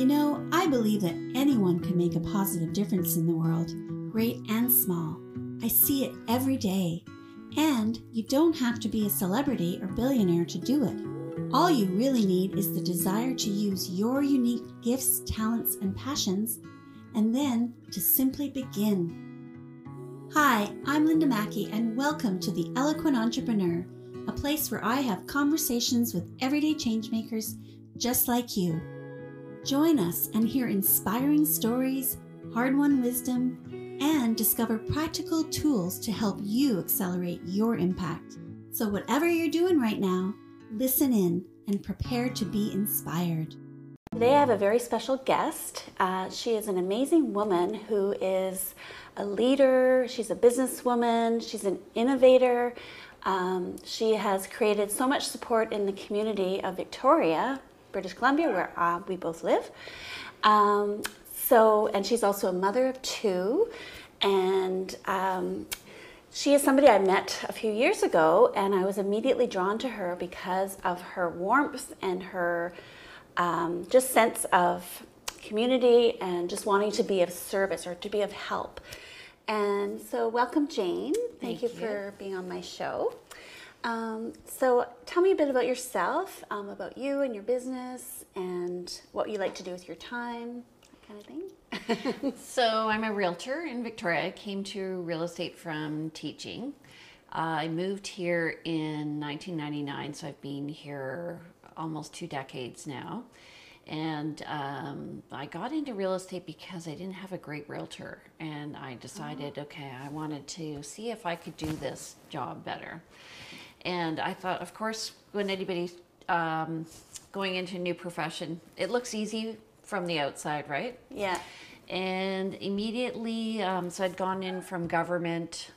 You know, I believe that anyone can make a positive difference in the world, great and small. I see it every day. And you don't have to be a celebrity or billionaire to do it. All you really need is the desire to use your unique gifts, talents, and passions, and then to simply begin. Hi, I'm Linda Mackey, and welcome to The Eloquent Entrepreneur, a place where I have conversations with everyday changemakers just like you. Join us and hear inspiring stories, hard won wisdom, and discover practical tools to help you accelerate your impact. So, whatever you're doing right now, listen in and prepare to be inspired. Today, I have a very special guest. Uh, she is an amazing woman who is a leader, she's a businesswoman, she's an innovator. Um, she has created so much support in the community of Victoria, British Columbia, where uh, we both live. Um, so, and she's also a mother of two, and um, she is somebody I met a few years ago, and I was immediately drawn to her because of her warmth and her um, just sense of community and just wanting to be of service or to be of help. And so, welcome, Jane. Thank, Thank you, you. for being on my show. Um, so, tell me a bit about yourself, um, about you and your business, and what you like to do with your time, that kind of thing. So I'm a realtor in Victoria. I came to real estate from teaching. I moved here in 1999, so I've been here almost two decades now. And um, I got into real estate because I didn't have a great realtor. And I decided, okay, I wanted to see if I could do this job better. And I thought, of course, when anybody's um, going into a new profession, it looks easy from the outside, right? yeah. and immediately um, so i'd gone in from government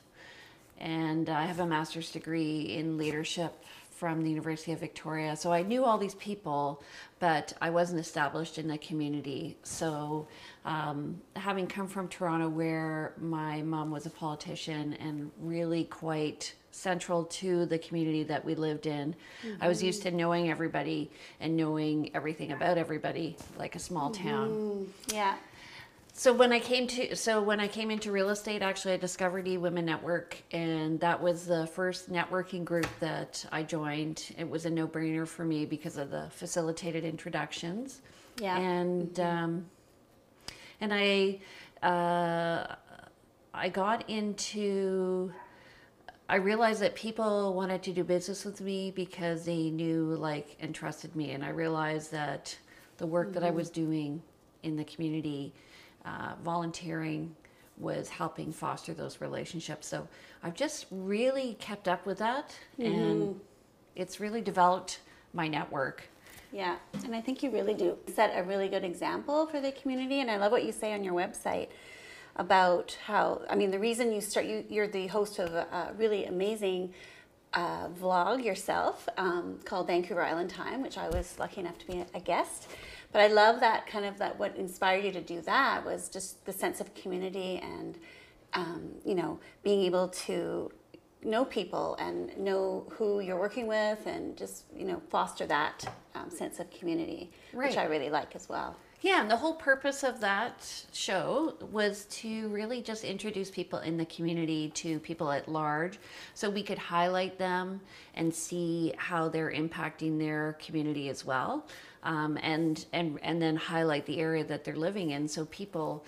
and i have a master's degree in leadership from the university of victoria so i knew all these people but i wasn't established in the community so um, having come from toronto where my mom was a politician and really quite central to the community that we lived in i was used to knowing everybody and knowing everything about everybody like a small town Yeah. so when I came to so when I came into real estate, actually I discovered E Women Network, and that was the first networking group that I joined. It was a no brainer for me because of the facilitated introductions. Yeah. And um, and I uh, I got into. I realized that people wanted to do business with me because they knew, like, and trusted me. And I realized that the work that I was doing in the community, uh, volunteering, was helping foster those relationships. So I've just really kept up with that, and it's really developed my network. Yeah, and I think you really do set a really good example for the community. And I love what you say on your website about how, I mean, the reason you start, you, you're the host of a, a really amazing uh, vlog yourself um, called Vancouver Island Time, which I was lucky enough to be a, a guest. But I love that kind of that what inspired you to do that was just the sense of community and, um, you know, being able to know people and know who you're working with and just you know foster that um, sense of community which i really like as well Yeah, and the whole purpose of that show was to really just introduce people in the community to people at large so we could highlight them and see how they're impacting their community as well. Um, and, and, and then highlight the area that they're living in so people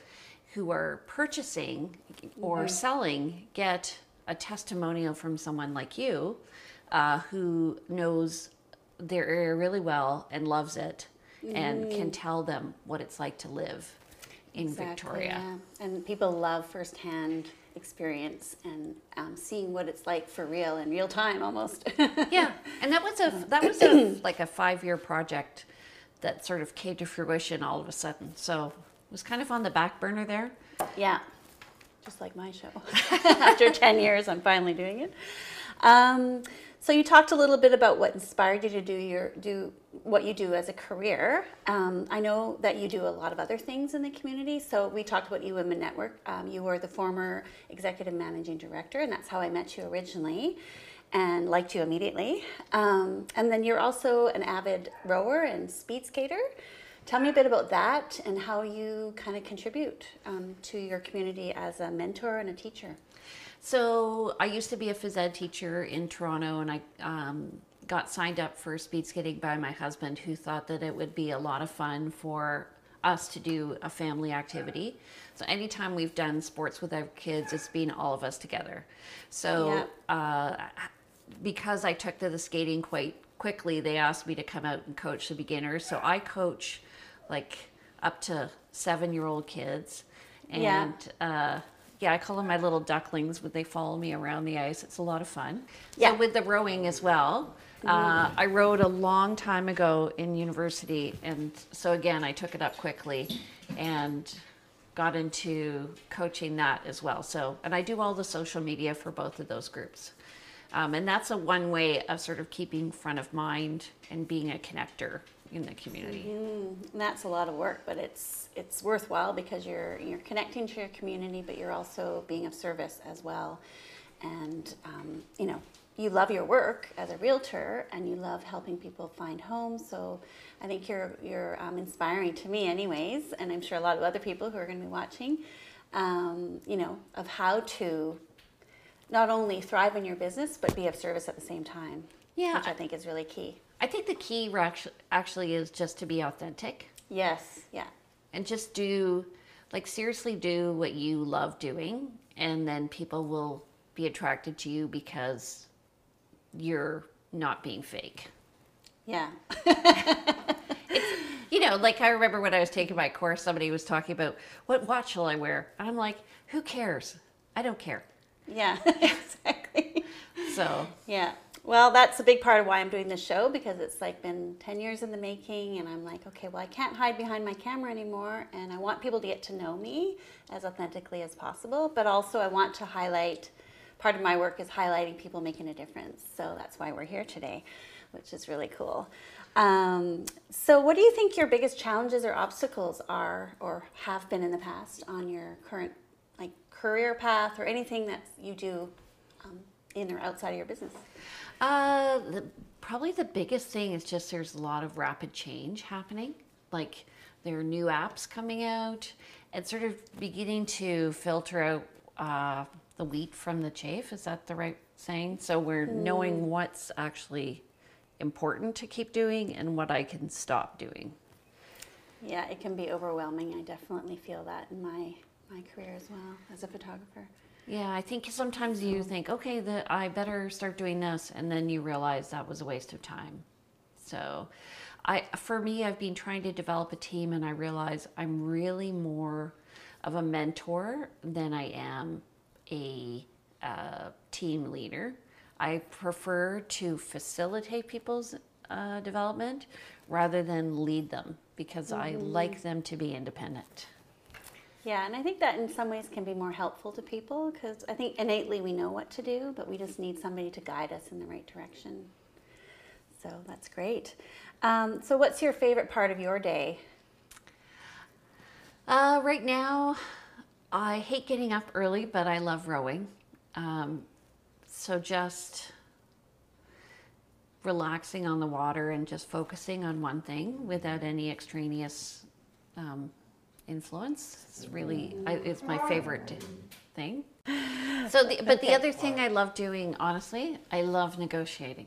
who are purchasing or selling get a testimonial from someone like you uh, who knows their area really well and loves it and can tell them what it's like to live in Victoria. yeah. and people love firsthand experience and um, seeing what it's like for real in real time almost Yeah, and that was a that was a like a five year project that sort of came to fruition all of a sudden. So it was kind of on the back burner there. yeah just like my show after 10 years i'm finally doing it um, so you talked a little bit about what inspired you to do your do what you do as a career. Um, i know that you do a lot of other things in the community. So we talked about eWomen network. Um, you were the former executive managing director and that's how i met you originally and liked you immediately. Um, and then you're also an avid rower and speed skater. Tell me a bit about that and how you kind of contribute um, to your community as a mentor and a teacher. So I used to be a phys ed teacher in Toronto, and I um, got signed up for speed skating by my husband, who thought that it would be a lot of fun for us to do a family activity. So anytime we've done sports with our kids, it's been all of us together. So uh, because I took to the skating quite quickly, they asked me to come out and coach the beginners. So I coach like up to seven year old kids. And Yeah. uh, yeah, I call them my little ducklings when they follow me around the ice. It's a lot of fun. Yeah. So with the rowing as well, uh, I rowed a long time ago in university, and so again, I took it up quickly and got into coaching that as well. So, and I do all the social media for both of those groups. Um, and that's a one way of sort of keeping front of mind and being a connector in the community. And that's a lot of work, but it's it's worthwhile because you're you're connecting to your community, but you're also being of service as well. And um, you know, you love your work as a realtor, and you love helping people find homes. So I think you're you're um, inspiring to me, anyways, and I'm sure a lot of other people who are going to be watching. Um, you know, of how to not only thrive in your business, but be of service at the same time. Yeah. which I think is really key. I think the key actu- actually is just to be authentic. Yes, yeah. and just do like seriously do what you love doing and then people will be attracted to you because you're not being fake Yeah. you know like i remember when i was taking my course somebody was talking about what watch shall i wear and i'm like who cares i don't care Yeah, exactly. so Yeah. Well, that's a big part of why I'm doing this show because it's like been 10 years in the making and I'm like, okay, well, I can't hide behind my camera anymore and I want people to get to know me as authentically as possible, but also I want to highlight part of my work is highlighting people making a difference. So that's why we're here today, which is really cool. Um, so what do you think your biggest challenges or obstacles are or have been in the past on your current like career path or anything that you do um, in or outside of your business? Uh, the, probably the biggest thing is just there's a lot of rapid change happening. Like there are new apps coming out and sort of beginning to filter out uh, the wheat from the chaff. Is that the right saying? So we're knowing what's actually important to keep doing and what I can stop doing. Yeah, it can be overwhelming. I definitely feel that in my my career as well as a photographer. Yeah, I think sometimes you think, okay, the, I better start doing this, and then you realize that was a waste of time. So, I for me, I've been trying to develop a team, and I realize I'm really more of a mentor than I am a uh, team leader. I prefer to facilitate people's uh, development rather than lead them because I like them to be independent. Yeah, and I think that in some ways can be more helpful to people because I think innately we know what to do, but we just need somebody to guide us in the right direction. So that's great. Um, so, what's your favorite part of your day? Uh, right now, I hate getting up early, but I love rowing. Um, so just relaxing on the water and just focusing on one thing without any extraneous um, influence. It's really, I, it's my favorite thing. So, the, but the other thing I love doing, honestly, I love negotiating.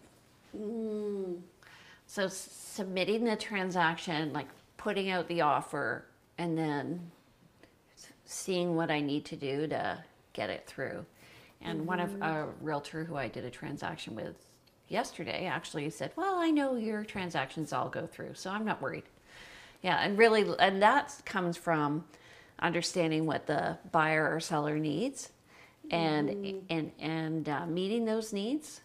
So submitting the transaction, like putting out the offer, and then seeing what I need to do to get it through. And one of mm-hmm. a realtor who I did a transaction with yesterday actually said, "Well, I know your transactions all go through, so I'm not worried." Yeah, and really, and that comes from understanding what the buyer or seller needs, and and and uh, meeting those needs,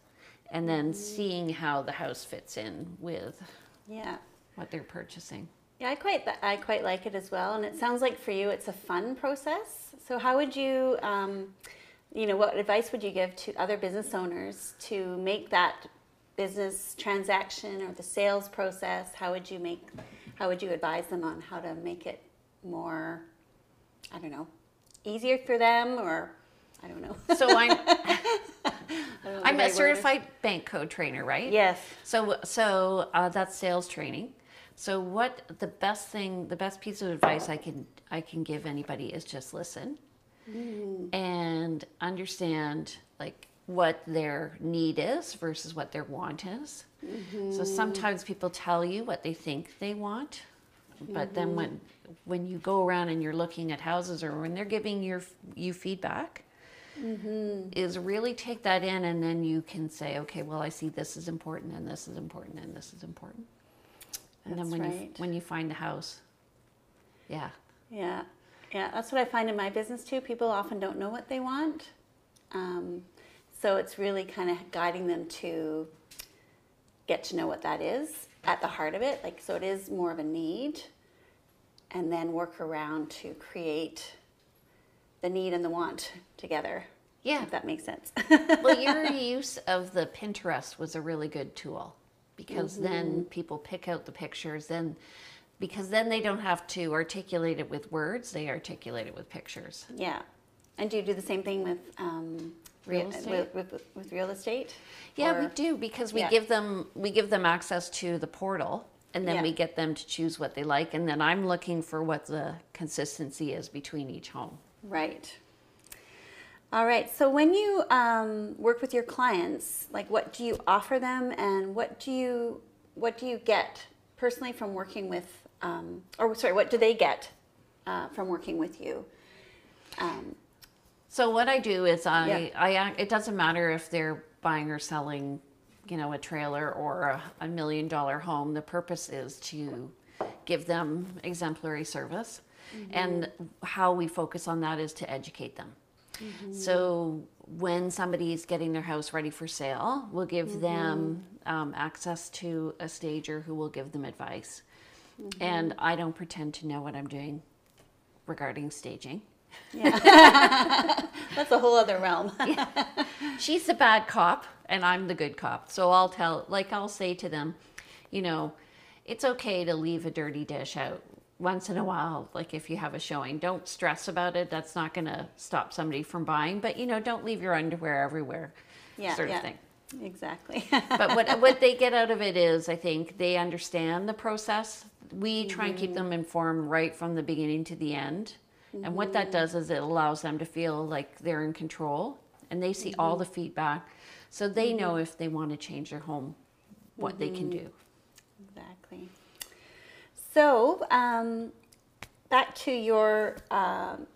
and then seeing how the house fits in with Yeah. what they're purchasing. Yeah, I quite I quite like it as well, and it sounds like for you it's a fun process. So, how would you, um, you know, what advice would you give to other business owners to make that business transaction or the sales process? How would you make, how would you advise them on how to make it more, I don't know, easier for them, or I don't know. So I'm I don't know the I'm a right word. certified BANKCODE trainer, right? Yes. So so uh, that's sales training, So what the best thing, the best piece of advice I can I can give anybody is just listen and understand like what their need is versus what their want is. So mm-hmm. sometimes people tell you what they think they want, but then mm-hmm. when when you go around and you're looking at houses or when they're giving your you feedback, mm-hmm. is really take that in and then you can say, okay, well I see this is important and this is important and this is important. And That's then when you when you find the house, yeah, Yeah, yeah, that's what I find in my business too. People often don't know what they want. Um, so it's really kind of guiding them to get to know what that is at the heart of it. Like, so it is more of a need, and then work around to create the need and the want together. Yeah. If that makes sense. well, your use of the Pinterest was a really good tool because Mm-hmm. then people pick out the pictures then because then they don't have to articulate it with words, they articulate it with pictures. yeah. And do you do the same thing with um, Real with-? With, with, with real estate? Yeah, we do because we Yeah. give them we give them access to the portal and then Yeah. we get them to choose what they like and then I'm looking for what the consistency is between each home. Right. All right. So when you um, work with your clients, like what do you offer them, and what do you what do you get personally from working with, um, or sorry, what do they get uh, from working with you? Um, So what I do is I, Yeah. I it doesn't matter if they're buying or selling, you know, a trailer or a, a million dollar home. The purpose is to give them exemplary service, mm-hmm. and how we focus on that is to educate them. Mm-hmm. So when somebody's getting their house ready for sale, we'll give mm-hmm. them um, access to a stager who will give them advice. And I don't pretend to know what I'm doing regarding staging. that's a whole other realm. she's the bad cop and I'm the good cop. So I'll tell, like, I'll say to them, you know, it's okay to leave a dirty dish out once in a while. Like, if you have a showing, don't stress about it. That's not going to stop somebody from buying. But, you know, don't leave your underwear everywhere, yeah. sort yeah. of thing. Exactly. But what, what they get out of it is, I think, they understand the process. We try and keep mm-hmm. them informed right from the beginning to the end. And what that does is it allows them to feel like they're in control and they see all the feedback. So they know if they want to change their home, what they can do. Exactly. So, um, back to your um,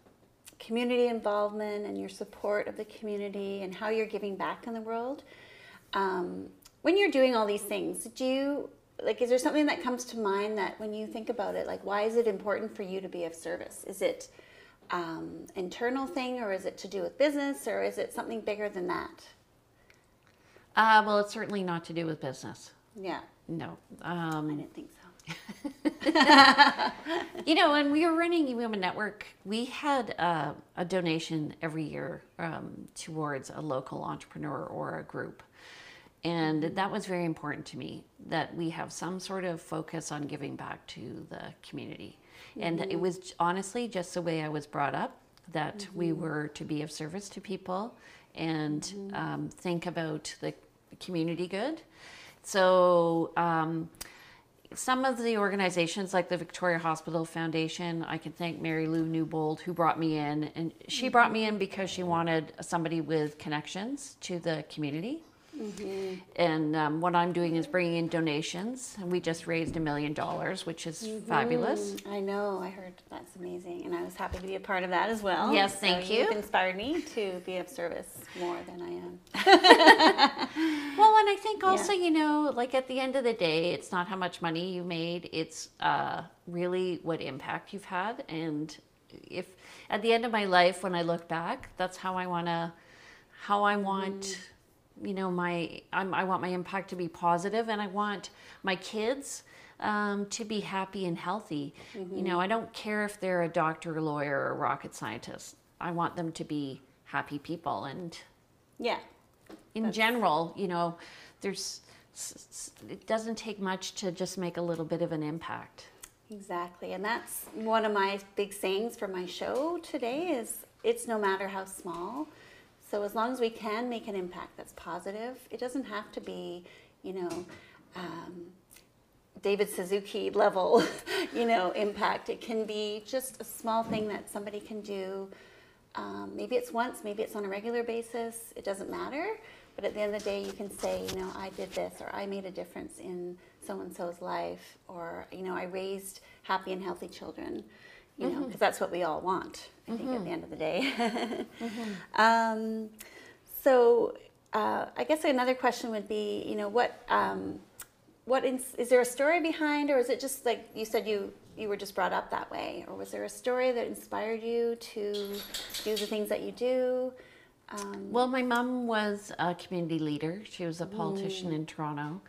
community involvement and your support of the community and how you're giving back in the world. Um, when you're doing all these things, do you like? Is there something that comes to mind that when you think about it, like why is it important for you to be of service? Is it um, internal thing, or is it to do with business, or is it something bigger than that? Uh, well, it's certainly not to do with business. Yeah, No. I Um, didn't think so. You know, when we were running Women Network, we had uh, a donation every year um, towards a local entrepreneur or a group. And that was very important to me that we have some sort of focus on giving back to the community. And it was honestly just the way I was brought up that we were to be of service to people and um, think about the community good. So, um, some of the organizations like the Victoria Hospital Foundation, I can thank Mary Lou Newbold who brought me in. And she brought me in because she wanted somebody with connections to the community. And um, what I'm doing is bringing in donations. And we just raised a million dollars, which is fabulous. Mm, I know. I heard that's amazing, and I was happy to be a part of that as well. Yes, thank so you. You've inspired me to be of service more than I am. Well, and I think also, you know, like at the end of the day, it's not how much money you made, it's uh, really what impact you've had. And if at the end of my life, when I look back, that's how I want to, how I want, you know, my, I'm, I want my impact to be positive and I want my kids um, to be happy and healthy. You know, I don't care if they're a doctor, a lawyer, or a rocket scientist. I want them to be happy people and Yeah, in general, you know, there's it doesn't take much to just make a little bit of an impact. exactly, and that's one of my big sayings for my show today. Is it's no matter how small. So as long as we can make an impact that's positive, it doesn't have to be, you know, um, David Suzuki level, you know, impact. It can be just a small thing that somebody can do. Um, maybe it's once, maybe it's on a regular basis. It doesn't matter. But at the end of the day, you can say, you know, I did this, or I made a difference in so and so's life, or you know, I raised happy and healthy children. You know, because that's what we all want. I think at the end of the day. um, so, uh, I guess another question would be, you know, what um, what ins- is there a story behind, or is it just like you said you you were just brought up that way, or was there a story that inspired you to do the things that you do? Um, Well, my mom was a community leader. She was a politician in Toronto.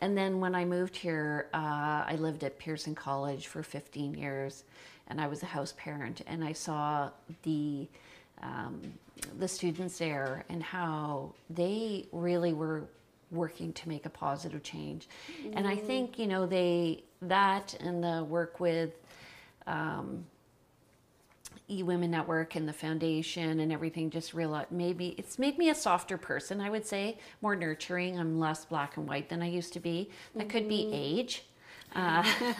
And then when I moved here, uh, I lived at Pearson College for 15 years, and I was a house parent. And I saw the um, the students there and how they really were working to make a positive change. And I think you know they that and the work with. Um, eWomen Network and the foundation and everything just realized maybe it's made me a softer person, I would say, more nurturing. I'm less black and white than I used to be. That could be age. Uh,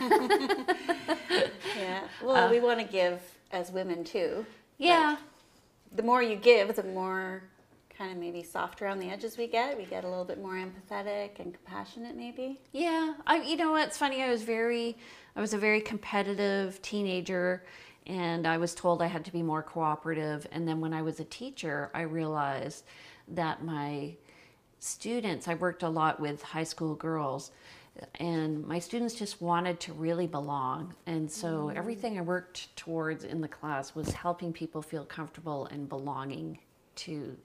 yeah. Well, we want to give as women too. yeah. The more you give, the more kind of maybe soft around the edges we get. We get a little bit more empathetic and compassionate, maybe. Yeah, I you know what's funny? I was very, I was a very competitive teenager, and I was told I had to be more cooperative. And then when I was a teacher, I realized that my students, I worked a lot with high school girls, and my students just wanted to really belong. And so mm. everything I worked towards in the class was helping people feel comfortable and belonging to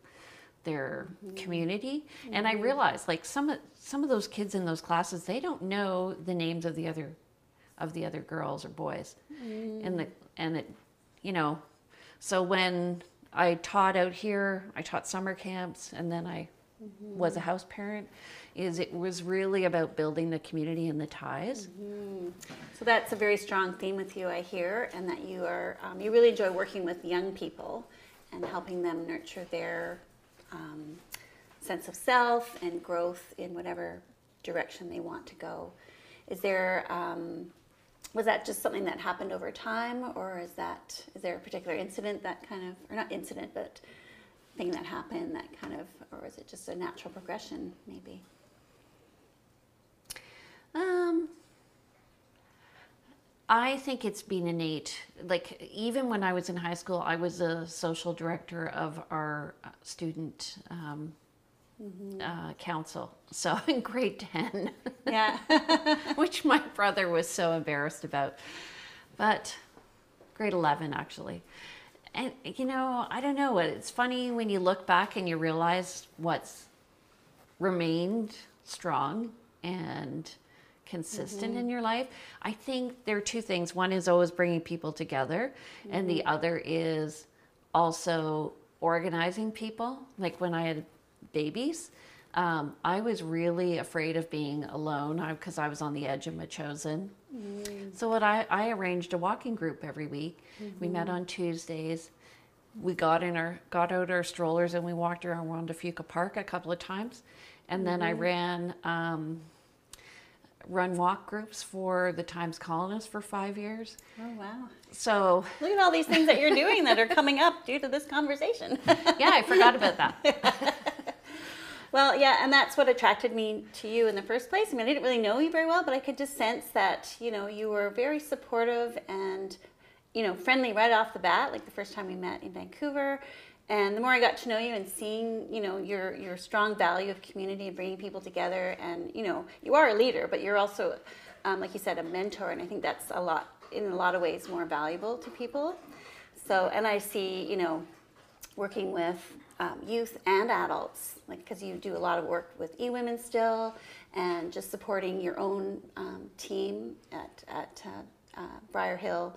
their mm-hmm. community. And i mm-hmm. realized like some of some of those kids in those classes they don't know the names of the other of the other girls or boys. Mm. And the and it you know so when i taught out here i taught summer camps and then i was a house parent is it was really about building the community and the ties So that's a very strong theme with you, I hear, and that you are um, you really enjoy working with young people and helping them nurture their um, sense of self and growth in whatever direction they want to go. Is there um, was that just something that happened over time, or is that is there a particular incident that kind of or not incident but thing that happened that kind of or is it just a natural progression maybe? Um, I think it's been innate. Like even when I was in high school, I was a social director of our uh, student um, uh, council. So in grade ten, Yeah. which my brother was so embarrassed about, but grade eleven actually. And you know, I don't know. It's funny when you look back and you realize what's remained strong and consistent mm-hmm. in your life. I think there are two things. One is always bringing people together, and the mm-hmm. other is also organizing people. Like when I had babies, um, I was really afraid of being alone because I, was on the edge of my chosen. So what I, I arranged a walking group every week. We met on Tuesdays. We got in our got out our strollers and we walked around Juan de Fuca Park a couple of times, and then I ran um, run walk groups for the Times Colonist for five years. Oh wow. So Look at all these things that you're doing that are coming up due to this conversation. yeah, I forgot about that. well, yeah, and that's what attracted me to you in the first place. I mean, I didn't really know you very well, but I could just sense that, you know, you were very supportive and, you know, friendly right off the bat, like the first time we met in Vancouver. And the more I got to know you and seeing, you know, your your strong value of community and bringing people together, and you know, you are a leader, but you're also, um, like you said, a mentor, and I think that's a lot, in a lot of ways, more valuable to people. So, and I see, you know, working with um, youth and adults, like because you do a lot of work with eWomen still, and just supporting your own um, team at at uh, uh, Briar Hill,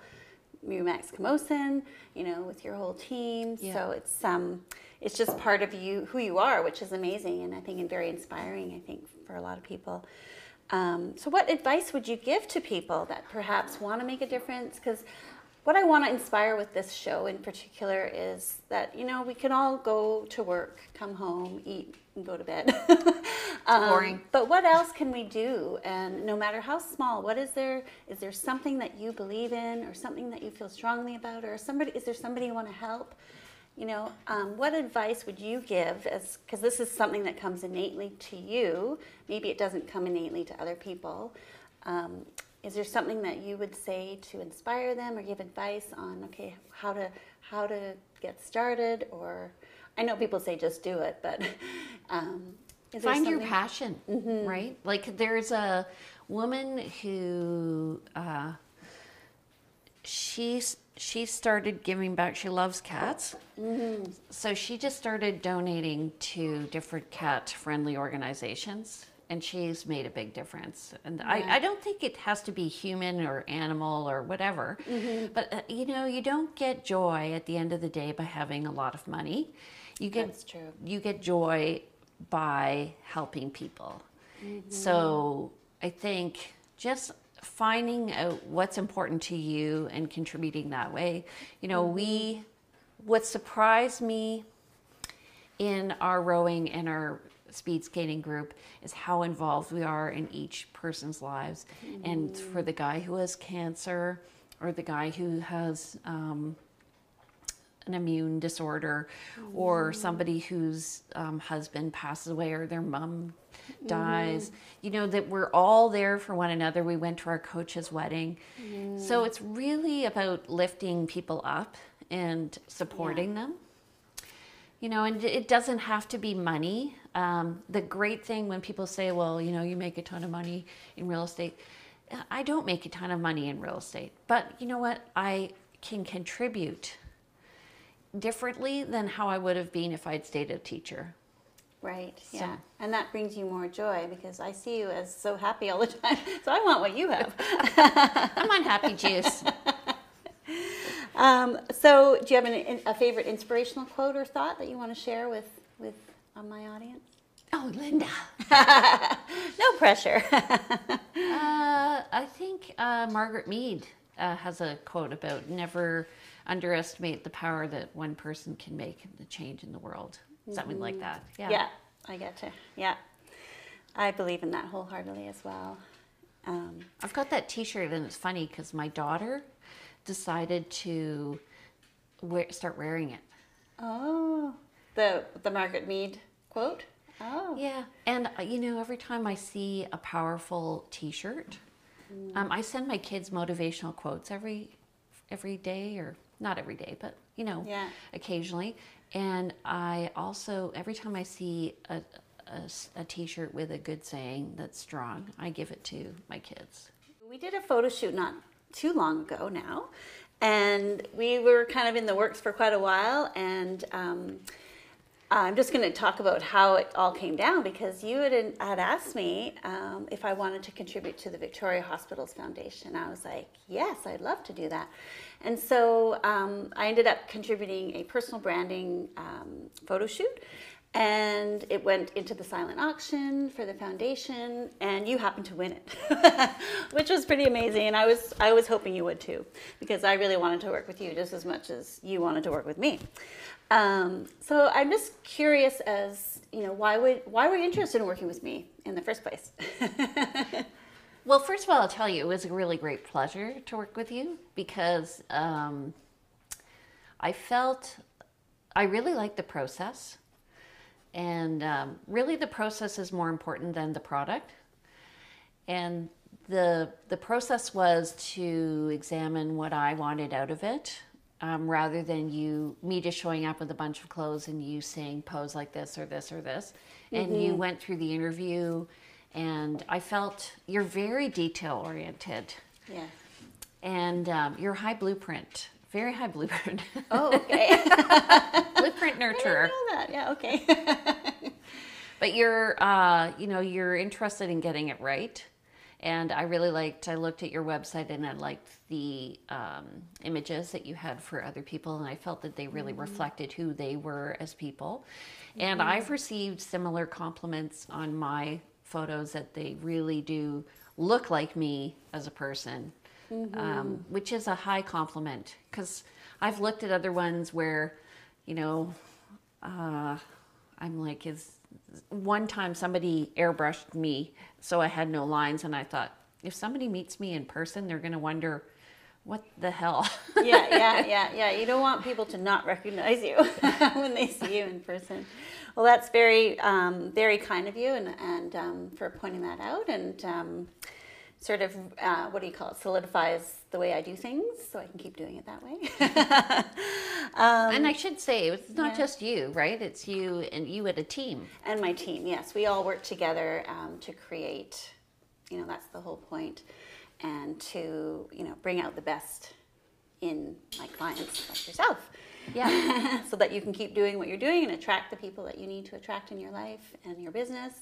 Max Camosun, you know, with your whole team. Yeah. So it's um, it's just part of you, who you are, which is amazing, and I think and very inspiring. I think for a lot of people. Um, so, what advice would you give to people that perhaps want to make a difference? Because what I want to inspire with this show in particular is that, you know, we can all go to work, come home, eat and go to bed. um, boring. But what else can we do? And no matter how small, what is there? Is there something that you believe in, or something that you feel strongly about, or somebody? Is there somebody you want to help? You know, um, what advice would you give? As because this is something that comes innately to you. Maybe it doesn't come innately to other people. Um, is there something that you would say to inspire them or give advice on? Okay, how to how to get started, or I know people say just do it, but um, is there Find your passion, right? Like there's a woman who uh, she's she started giving back. She loves cats, so she just started donating to different cat friendly organizations. And she's made a big difference. And I, I don't think it has to be human or animal or whatever. Mm-hmm. But, uh, you know, you don't get joy at the end of the day by having a lot of money. You get That's true. you get joy by helping people. Mm-hmm. So I think just finding out what's important to you and contributing that way. You know, we, mm-hmm. what surprised me in our rowing and our speed skating group is how involved we are in each person's lives. And for the guy who has cancer or the guy who has, um, an immune disorder or somebody whose um, husband passes away or their mom dies you know that we're all there for one another. We went to our coach's wedding. So it's really about lifting people up and supporting them you know and it doesn't have to be money um, the great thing when people say well you know you make a ton of money in real estate i don't make a ton of money in real estate but you know what i can contribute differently than how I would have been if I'd stayed a teacher. Right. Yeah. And that brings you more joy because I see you as so happy all the time. So I want what you have. I'm on happy juice. Um, so do you have an, a favorite inspirational quote or thought that you want to share with with uh, my audience? Oh, Linda. No pressure. Uh, I think uh, Margaret Mead uh, has a quote about never underestimate the power that one person can make in the change in the world. Something like that. Yeah. yeah, I get to. Yeah, I believe in that wholeheartedly as well. Um, I've got that T-shirt, and it's funny because my daughter decided to wear, start wearing it. oh, the the Margaret Mead quote. Oh, Yeah, and uh, you know, every time I see a powerful T-shirt, um, I send my kids motivational quotes every every day, or not every day, but you know, Yeah. occasionally. And I also, every time I see a, a a T-shirt with a good saying that's strong, I give it to my kids. We did a photo shoot not too long ago now, and we were kind of in the works for quite a while. And um, I'm just going to talk about how it all came down because you had, had asked me um, if I wanted to contribute to the Victoria Hospitals Foundation. I was like, yes, I'd love to do that. And so um, I ended up contributing a personal branding um, photo shoot and it went into the silent auction for the foundation and you happened to win it which was pretty amazing. And i was i was hoping you would too because i really wanted to work with you just as much as you wanted to work with me. Um, so i'm just curious as you know why would why were you interested in working with me in the first place? Well, first of all, I'll tell you, it was a really great pleasure to work with you because um, I felt I really liked the process. And um, really, the process is more important than the product. And the, the process was to examine what I wanted out of it um, rather than you, me just showing up with a bunch of clothes and you saying pose like this or this or this. And you went through the interview, and I felt you're very detail oriented yeah and um, you're high blueprint, very high blueprint. oh okay blueprint I nurturer. didn't know that yeah okay But you're, uh, you know, you're interested in getting it right. And I really liked, I looked at your website and I liked the um, images that you had for other people. And I felt that they really reflected who they were as people. And I've received similar compliments on my photos that they really do look like me as a person, um, which is a high compliment. Because I've looked at other ones where, you know, uh, I'm like, is one time somebody airbrushed me, so I had no lines, and I thought if somebody meets me in person, they're going to wonder what the hell. yeah, yeah, yeah, yeah. You don't want people to not recognize you when they see you in person. Well, that's very, um, very kind of you, and and um, for pointing that out, and um, sort of uh, what do you call it? Solidifies the way I do things, so I can keep doing it that way. Um, and I should say, it's not yeah. just you, right? It's you and you at a team. And my team, yes, we all work together um, to create. You know, that's the whole point, and to you know bring out the best in my clients like yourself. Yeah. so that you can keep doing what you're doing and attract the people that you need to attract in your life and your business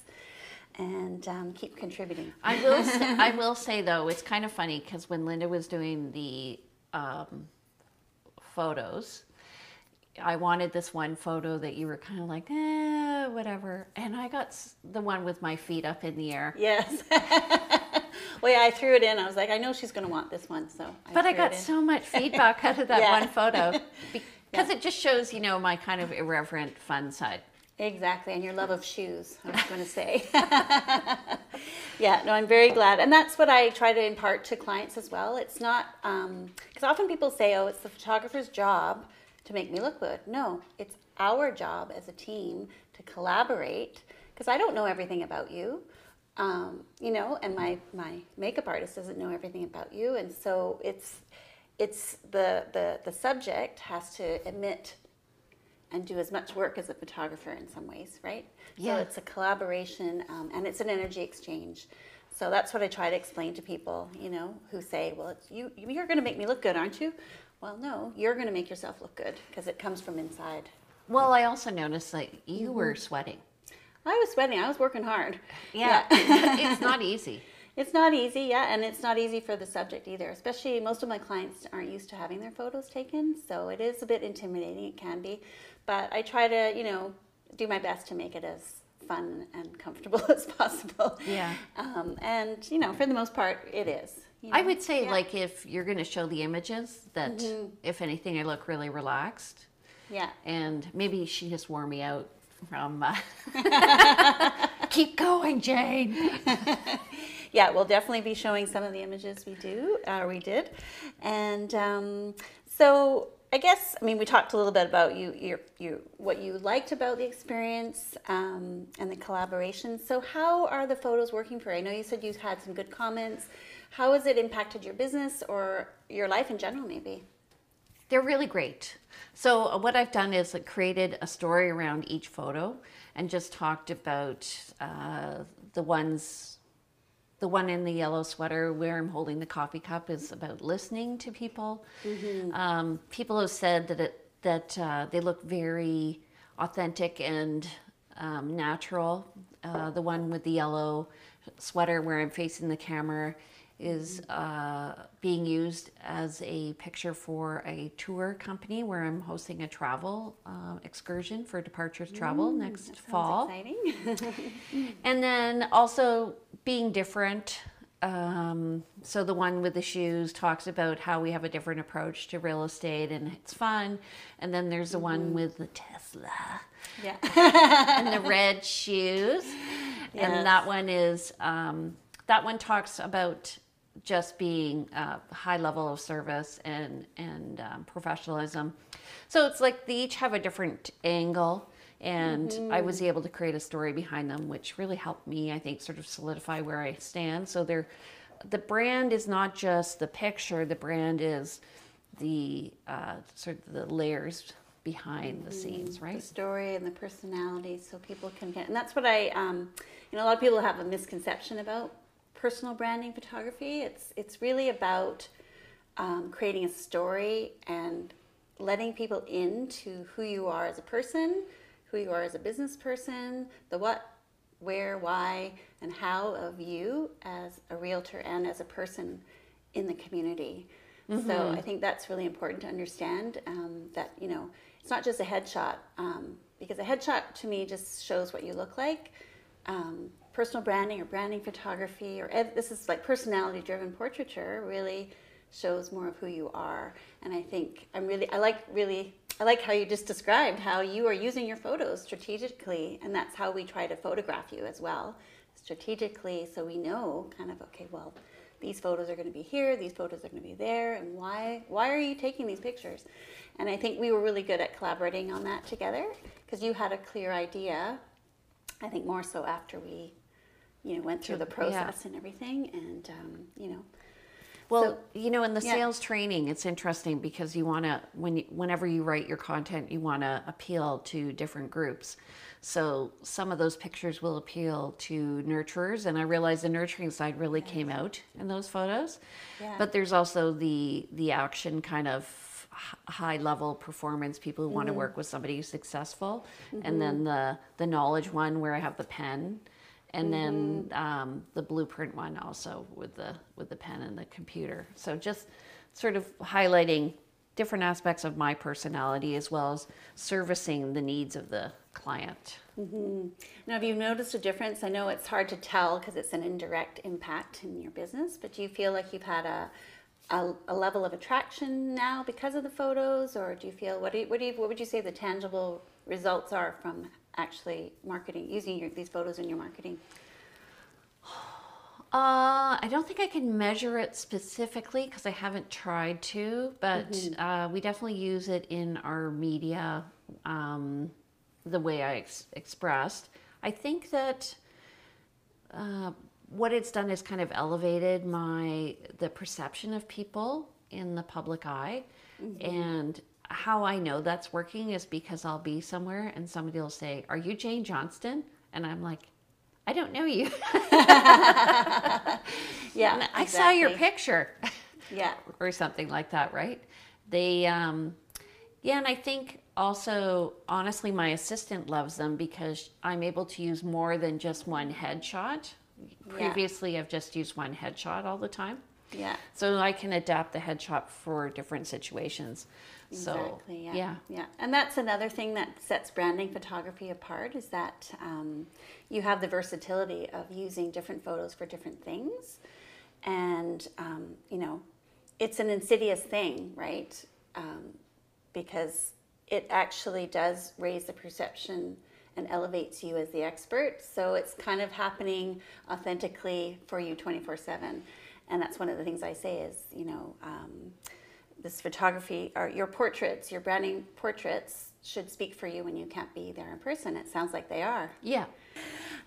and um, keep contributing. I will. Say, I will say though, it's kind of funny because when Linda was doing the um, photos, I wanted this one photo that you were kind of like, eh, whatever, and I got the one with my feet up in the air. Yes. well, yeah, I threw it in. I was like, I know she's going to want this one, so. I but I got so much feedback out of that yeah. one photo because yeah. it just shows, you know, my kind of irreverent, fun side. Exactly, and your love of shoes, I was going to say. yeah, no, I'm very glad. And that's what I try to impart to clients as well. It's not, because um, often people say, oh, it's the photographer's job to make me look good. No, it's our job as a team to collaborate, because I don't know everything about you. Um, you know, and my, my makeup artist doesn't know everything about you. And so it's, it's the, the, the subject has to admit and do as much work as a photographer in some ways, right? Yeah. So it's a collaboration um, and it's an energy exchange. So that's what I try to explain to people, you know, who say, "Well, it's you you're going to make me look good, aren't you?" Well, no, you're going to make yourself look good because it comes from inside. Well, I also noticed that you mm-hmm. were sweating. I was sweating. I was working hard. Yeah, yeah. it's not easy. It's not easy, yeah, and it's not easy for the subject either. Especially most of my clients aren't used to having their photos taken, so it is a bit intimidating. It can be, but I try to, you know, do my best to make it as fun and comfortable as possible. Yeah. Um, and you know, for the most part, it is. You know? I would say, yeah. like, if you're going to show the images, that mm-hmm. if anything, I look really relaxed. Yeah. And maybe she just wore me out from. Uh, Keep going, Jane. Yeah, we'll definitely be showing some of the images we do, or uh, we did, and um, so I guess, I mean, we talked a little bit about you, your, you, what you liked about the experience um, and the collaboration. So, how are the photos working for you? I know you said you had some good comments. How has it impacted your business or your life in general, maybe? They're really great. So, uh, what I've done is created a story around each photo and just talked about uh, the ones the one in the yellow sweater where I'm holding the coffee cup is about listening to people. Mm-hmm. Um, people have said that it, that uh, they look very authentic and um, natural. Uh, the one with the yellow sweater where I'm facing the camera is uh, being used as a picture for a tour company where I'm hosting a travel uh, excursion for Departures Travel mm, next fall. and then also being different. Um, so the one with the shoes talks about how we have a different approach to real estate and it's fun. And then there's the mm-hmm. one with the Tesla. Yeah. and the red shoes. Yes. And that one is um, that one talks about just being a high level of service and and um, professionalism. So it's like they each have a different angle, and mm-hmm. I was able to create a story behind them, which really helped me, I think, sort of solidify where I stand. So they're the brand is not just the picture; the brand is the uh, sort of the layers behind the scenes, right? The story and the personality, so people can get, and that's what I, um, you know, a lot of people have a misconception about personal branding photography. It's it's really about um, creating a story and letting people into who you are as a person, who you are as a business person, the what, where, why, and how of you as a realtor and as a person in the community. Mm-hmm. So I think that's really important to understand um, that you know it's not just a headshot um, because a headshot to me just shows what you look like. Um, personal branding or branding photography or this is like personality driven portraiture really shows more of who you are and i think i'm really i like really I like how you just described how you are using your photos strategically, and that's how we try to photograph you as well, strategically, so we know kind of okay, well, these photos are going to be here, these photos are going to be there, and why why are you taking these pictures? And I think we were really good at collaborating on that together because you had a clear idea. I think more so after we, you know, went through the process yeah. and everything, and um, you know. Well, so, you know, in the yeah. sales training, it's interesting because you want to when you, whenever you write your content, you want to appeal to different groups. So some of those pictures will appeal to nurturers, and I realize the nurturing side really came out in those photos. Yeah. But there's also the the action kind of high level performance people who mm-hmm. want to work with somebody who's successful, mm-hmm. and then the the knowledge one where I have the pen and mm-hmm. then um, the blueprint one also with the with the pen and the computer. So just sort of highlighting different aspects of my personality as well as servicing the needs of the client. Mm-hmm. Now, have you noticed a difference? I know it's hard to tell because it's an indirect impact in your business, but do you feel like you've had a, a, a level of attraction now because of the photos, or do you feel what do you, what, do you, what would you say the tangible results are from actually marketing using your, these photos in your marketing? Uh, I don't think I can measure it specifically because I haven't tried to, but mm-hmm. uh, we definitely use it in our media um, the way I ex- expressed. I think that uh, what it's done is kind of elevated my the perception of people in the public eye, mm-hmm. and how I know that's working is because I'll be somewhere and somebody will say, "Are you Jane Johnston?" and I'm like, I don't know you. yeah, I saw your picture. Yeah, or something like that, right? They, um, yeah, and I think also, honestly, my assistant loves them because I'm able to use more than just one headshot. Previously, yeah. I've just used one headshot all the time. Yeah. So I can adapt the headshot for different situations. Exactly. So, yeah. yeah. Yeah. And that's another thing that sets branding photography apart is that um, you have the versatility of using different photos for different things. And, um, you know, it's an insidious thing, right? Um, because it actually does raise the perception and elevates you as the expert. So it's kind of happening authentically for you 24 7. And that's one of the things I say is, you know, um, this photography or your portraits, your branding portraits should speak for you when you can't be there in person. It sounds like they are. Yeah.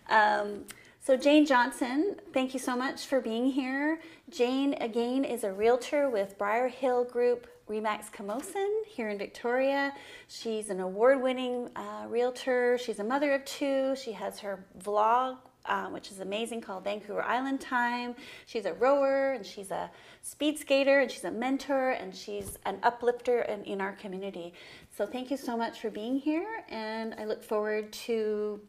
Um, so Jane Johnston, thank you so much for being here. Jane, again, is a realtor with Briar Hill Group RE/MAX Camosun here in Victoria. She's an award-winning uh, realtor. She's a mother of two. She has her vlog um, which is amazing, called Vancouver Island Time. She's a rower and she's a speed skater and she's a mentor and she's an uplifter in, in our community. So thank you so much for being here, and I look forward to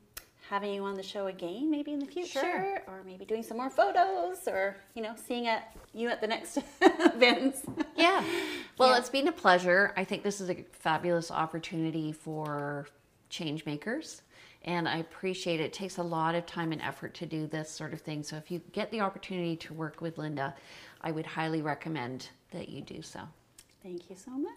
having you on the show again, maybe in the future, sure. or maybe doing some more photos, or you know, seeing at you at the next events. Yeah. Well, yeah. it's been a pleasure. I think this is a fabulous opportunity for change makers and I appreciate it. It takes a lot of time and effort to do this sort of thing. So if you get the opportunity to work with Linda, I would highly recommend that you do so. Thank you so much.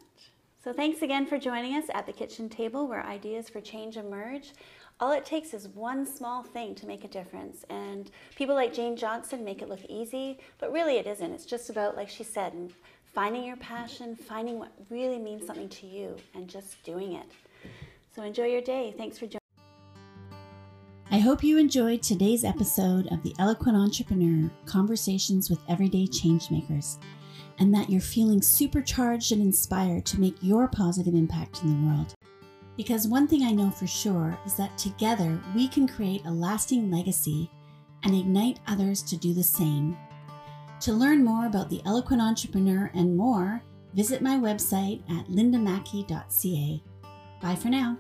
So thanks again for joining us at the kitchen table where ideas for change emerge. All it takes is one small thing to make a difference. And people like Jane Johnston make it look easy, but really it isn't. It's just about, like she said, finding your passion, finding what really means something to you, and just doing it. So enjoy your day. Thanks for joining. I hope you enjoyed today's episode of The Eloquent Entrepreneur Conversations with Everyday Changemakers, and that you're feeling supercharged and inspired to make your positive impact in the world. Because one thing I know for sure is that together we can create a lasting legacy and ignite others to do the same. To learn more about The Eloquent Entrepreneur and more, visit my website at lindamackey.ca. Bye for now.